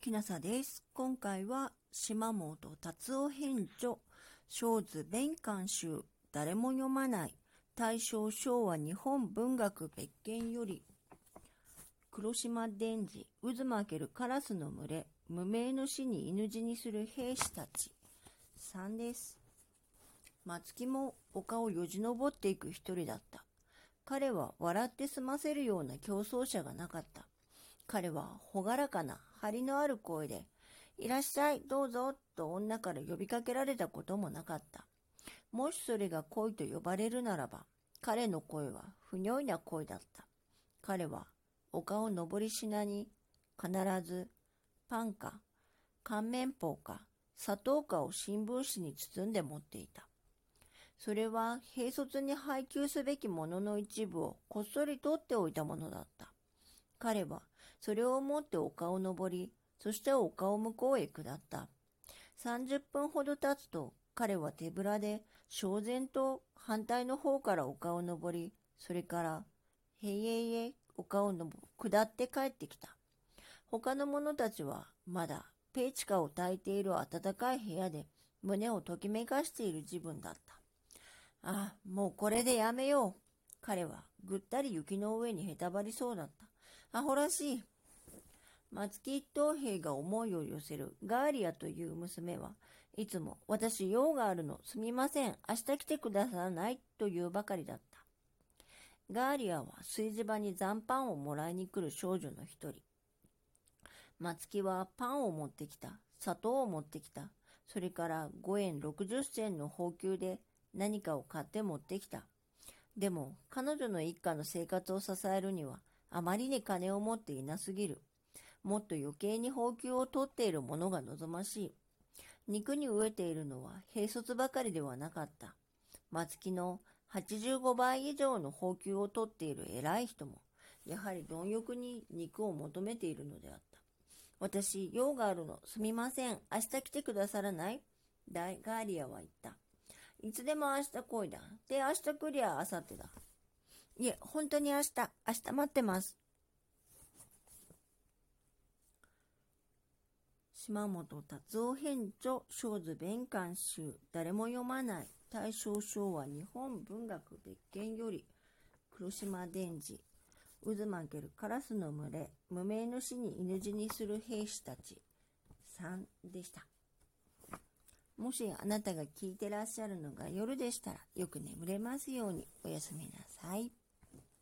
きなさです。今回は島本達夫編著、小図弁監修、誰も読まない、大正昭和日本文学別件より、黒島伝次、渦巻けるカラスの群れ、無名の死に犬死にする兵士たち。3です。松木も丘をよじ登っていく一人だった。彼は笑って済ませるような競争者がなかった。彼は朗らかな張りのある声で、いらっしゃい、どうぞ、と女から呼びかけられたこともなかった。もしそれが恋と呼ばれるならば、彼の声は不如意な声だった。彼は丘を登りしなに、必ずパンか、乾麺棒か、砂糖かを新聞紙に包んで持っていた。それは軽率に配給すべきものの一部をこっそり取っておいたものだった。彼はそれを持って丘を登り、そして丘を向こうへ下った。30分ほど経つと、彼は手ぶらで、焦然と反対の方から丘を登り、それから、へいえいへ丘を下って帰ってきた。他の者たちは、まだ、ペーチカを焚いている暖かい部屋で、胸をときめかしている自分だった。ああ、もうこれでやめよう。彼はぐったり雪の上にへたばりそうだった。アホらしい。松木一等兵が思いを寄せるガーリアという娘はいつも私用があるのすみません明日来てくださらないというばかりだった。ガーリアは炊事場に残飯をもらいに来る少女の一人。松木はパンを持ってきた。砂糖を持ってきた。それから5円60銭の補給で何かを買って持ってきた。でも彼女の一家の生活を支えるにはあまりに金を持っていなすぎる。もっと余計に補給をとっているものが望ましい。肉に飢えているのは兵卒ばかりではなかった。松木の85倍以上の補給をとっている偉い人も、やはり貪欲に肉を求めているのであった。私、用があるの。すみません。明日来てくださらない？ダイガーリアは言った。いつでも明日来いだ。で、明日来りゃ明後日だ。いえ、本当に明日、明日待ってます。島本達夫編著、小図弁官集、誰も読まない、大正昭和日本文学別件より、黒島伝次、渦巻けるカラスの群れ、無名の死に犬死にする兵士たち、3でした。もしあなたが聞いてらっしゃるのが夜でしたら、よく眠れますように。おやすみなさい。